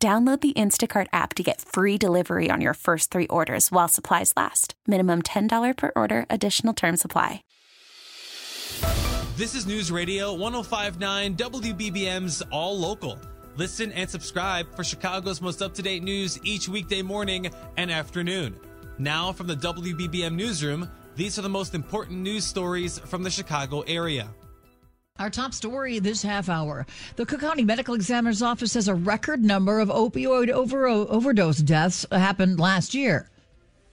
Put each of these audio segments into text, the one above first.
Download the Instacart app to get free delivery on your first three orders while supplies last. Minimum $10 per order, additional term supply. This is News Radio 1059 WBBM's All Local. Listen and subscribe for Chicago's most up to date news each weekday morning and afternoon. Now, from the WBBM Newsroom, these are the most important news stories from the Chicago area. Our top story this half hour. The Cook County Medical Examiner's Office says a record number of opioid over- overdose deaths happened last year.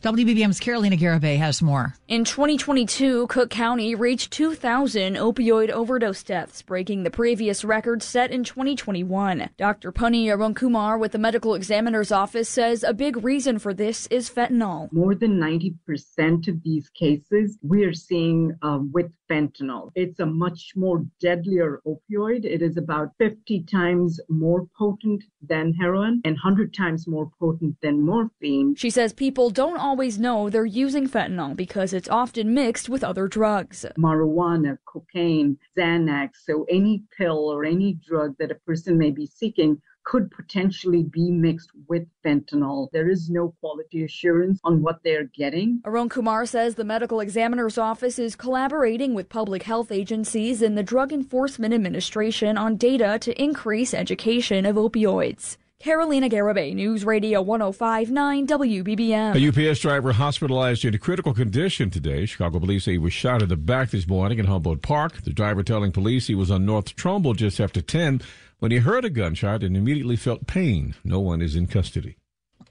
WBBM's Carolina Garibay has more. In 2022, Cook County reached 2,000 opioid overdose deaths, breaking the previous record set in 2021. Dr. Ponni Arunkumar with the Medical Examiner's Office says a big reason for this is fentanyl. More than 90% of these cases we are seeing uh, with fentanyl. It's a much more deadlier opioid. It is about 50 times more potent than heroin and 100 times more potent than morphine. She says people don't always know they're using fentanyl because it's often mixed with other drugs. Marijuana, cocaine, Xanax, so any pill or any drug that a person may be seeking could potentially be mixed with fentanyl. There is no quality assurance on what they're getting. Arunkumar says the medical examiner's office is collaborating with public health agencies and the Drug Enforcement Administration on data to increase education of opioids. Carolina Garibay, News Radio 1059 WBBM. A UPS driver hospitalized in a critical condition today. Chicago police say he was shot in the back this morning in Humboldt Park. The driver telling police he was on North Trumbull just after 10 when he heard a gunshot and immediately felt pain. No one is in custody.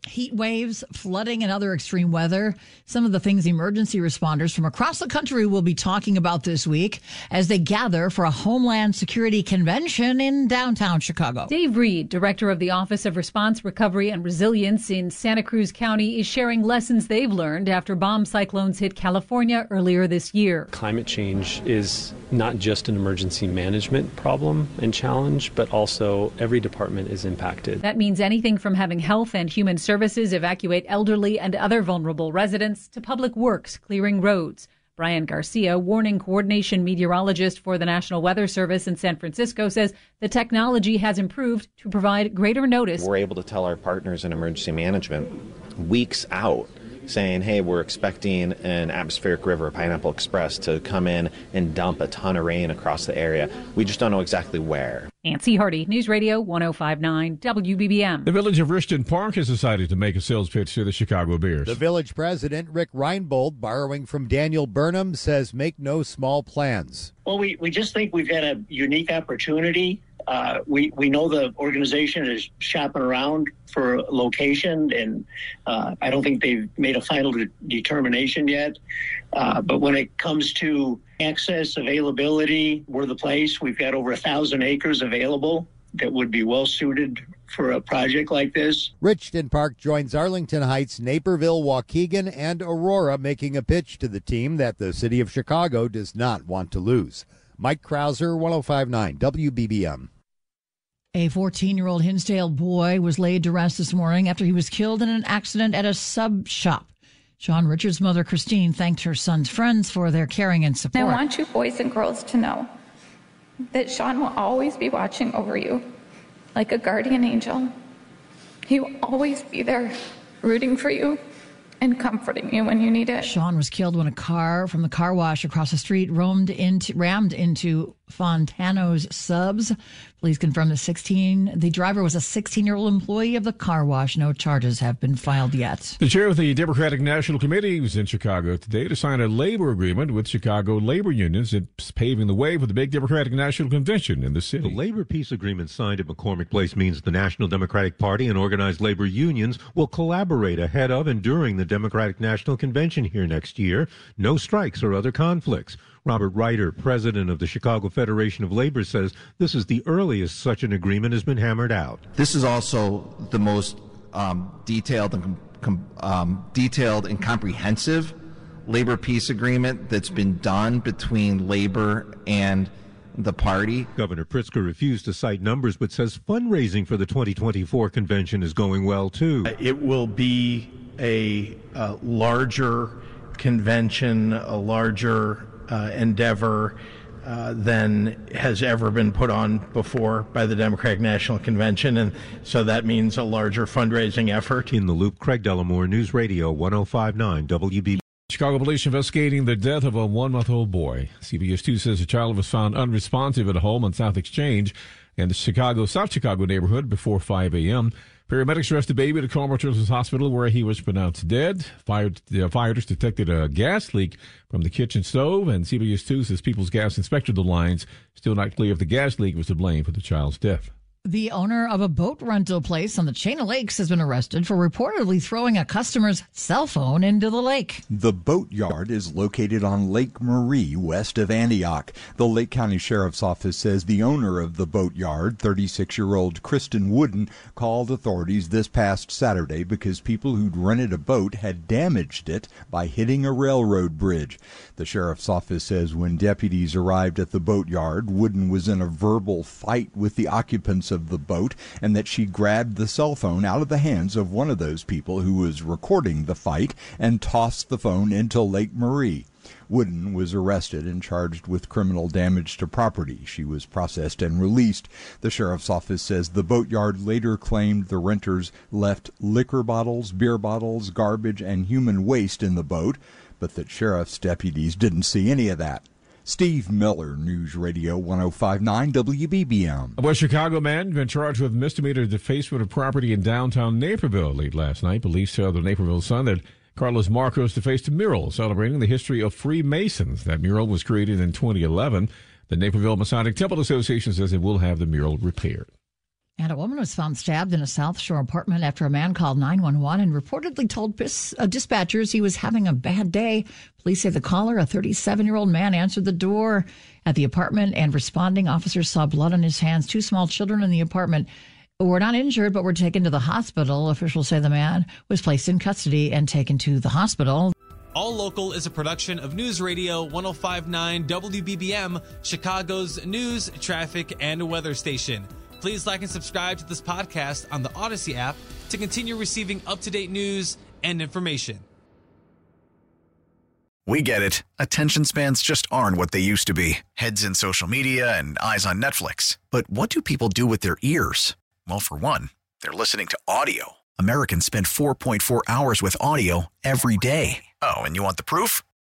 Heat waves, flooding, and other extreme weather. Some of the things emergency responders from across the country will be talking about this week as they gather for a Homeland Security Convention in downtown Chicago. Dave Reed, director of the Office of Response, Recovery, and Resilience in Santa Cruz County, is sharing lessons they've learned after bomb cyclones hit California earlier this year. Climate change is not just an emergency management problem and challenge, but also every department is impacted. That means anything from having health and human services evacuate elderly and other vulnerable residents to public works clearing roads. Brian Garcia, warning coordination meteorologist for the National Weather Service in San Francisco, says the technology has improved to provide greater notice. We're able to tell our partners in emergency management weeks out saying, hey, we're expecting an atmospheric river, Pineapple Express, to come in and dump a ton of rain across the area. We just don't know exactly where. Nancy Hardy, News Radio 1059 WBBM. The village of Richton Park has decided to make a sales pitch to the Chicago Bears. The village president, Rick Reinbold, borrowing from Daniel Burnham, says make no small plans. Well, we, we just think we've got a unique opportunity uh, we we know the organization is shopping around for location, and uh, I don't think they've made a final de- determination yet. Uh, but when it comes to access, availability, we're the place. We've got over a thousand acres available that would be well suited for a project like this. Richton Park joins Arlington Heights, Naperville, Waukegan, and Aurora, making a pitch to the team that the city of Chicago does not want to lose. Mike Krauser, 1059 WBBM. A 14 year old Hinsdale boy was laid to rest this morning after he was killed in an accident at a sub shop. Sean Richards' mother, Christine, thanked her son's friends for their caring and support. I want you boys and girls to know that Sean will always be watching over you like a guardian angel. He will always be there rooting for you and comforting you when you need it. Sean was killed when a car from the car wash across the street roamed into, rammed into Fontano's subs. Police confirmed the 16, the driver was a 16 year old employee of the car wash. No charges have been filed yet. The chair of the Democratic National Committee was in Chicago today to sign a labor agreement with Chicago labor unions. It's paving the way for the big Democratic National Convention in the city. The labor peace agreement signed at McCormick Place means the National Democratic Party and organized labor unions will collaborate ahead of and during the Democratic National Convention here next year. No strikes or other conflicts. Robert Reiter, president of the Chicago Federation of Labor, says this is the earliest such an agreement has been hammered out. This is also the most um, detailed and com- um, detailed and comprehensive labor peace agreement that's been done between labor and the party. Governor Pritzker refused to cite numbers, but says fundraising for the 2024 convention is going well too. It will be a, a larger convention, a larger uh, endeavor. Uh, than has ever been put on before by the Democratic National Convention. And so that means a larger fundraising effort. In the loop, Craig Dellimore, News Radio 1059 WB. Chicago police investigating the death of a one month old boy. CBS 2 says the child was found unresponsive at a home on South Exchange in the Chicago, South Chicago neighborhood before 5 a.m. Paramedics rushed the baby to Comer Children's Hospital where he was pronounced dead. Fire, uh, fighters detected a gas leak from the kitchen stove, and CBS 2 says People's Gas inspected the lines. Still not clear if the gas leak was to blame for the child's death. The owner of a boat rental place on the chain of lakes has been arrested for reportedly throwing a customer's cell phone into the lake. The boatyard is located on Lake Marie, west of Antioch. The Lake County Sheriff's Office says the owner of the boatyard, 36 year old Kristen Wooden, called authorities this past Saturday because people who'd rented a boat had damaged it by hitting a railroad bridge. The sheriff's office says when deputies arrived at the boatyard, Wooden was in a verbal fight with the occupants of the boat and that she grabbed the cell phone out of the hands of one of those people who was recording the fight and tossed the phone into Lake Marie. Wooden was arrested and charged with criminal damage to property. She was processed and released. The sheriff's office says the boatyard later claimed the renters left liquor bottles, beer bottles, garbage, and human waste in the boat but that sheriff's deputies didn't see any of that. Steve Miller, News Radio 1059 WBBM. A West Chicago man been charged with misdemeanor defacement of property in downtown Naperville late last night. Police tell the Naperville Sun that Carlos Marcos defaced a mural celebrating the history of Freemasons. That mural was created in 2011. The Naperville Masonic Temple Association says it will have the mural repaired. And a woman was found stabbed in a South Shore apartment after a man called 911 and reportedly told uh, dispatchers he was having a bad day. Police say the caller, a 37 year old man, answered the door at the apartment and responding officers saw blood on his hands. Two small children in the apartment were not injured but were taken to the hospital. Officials say the man was placed in custody and taken to the hospital. All Local is a production of News Radio 1059 WBBM, Chicago's news, traffic, and weather station. Please like and subscribe to this podcast on the Audacy app to continue receiving up to date news and information. We get it. Attention spans just aren't what they used to be heads in social media and eyes on Netflix. But what do people do with their ears? Well, for one, they're listening to audio. Americans spend 4.4 hours with audio every day. Oh, and you want the proof?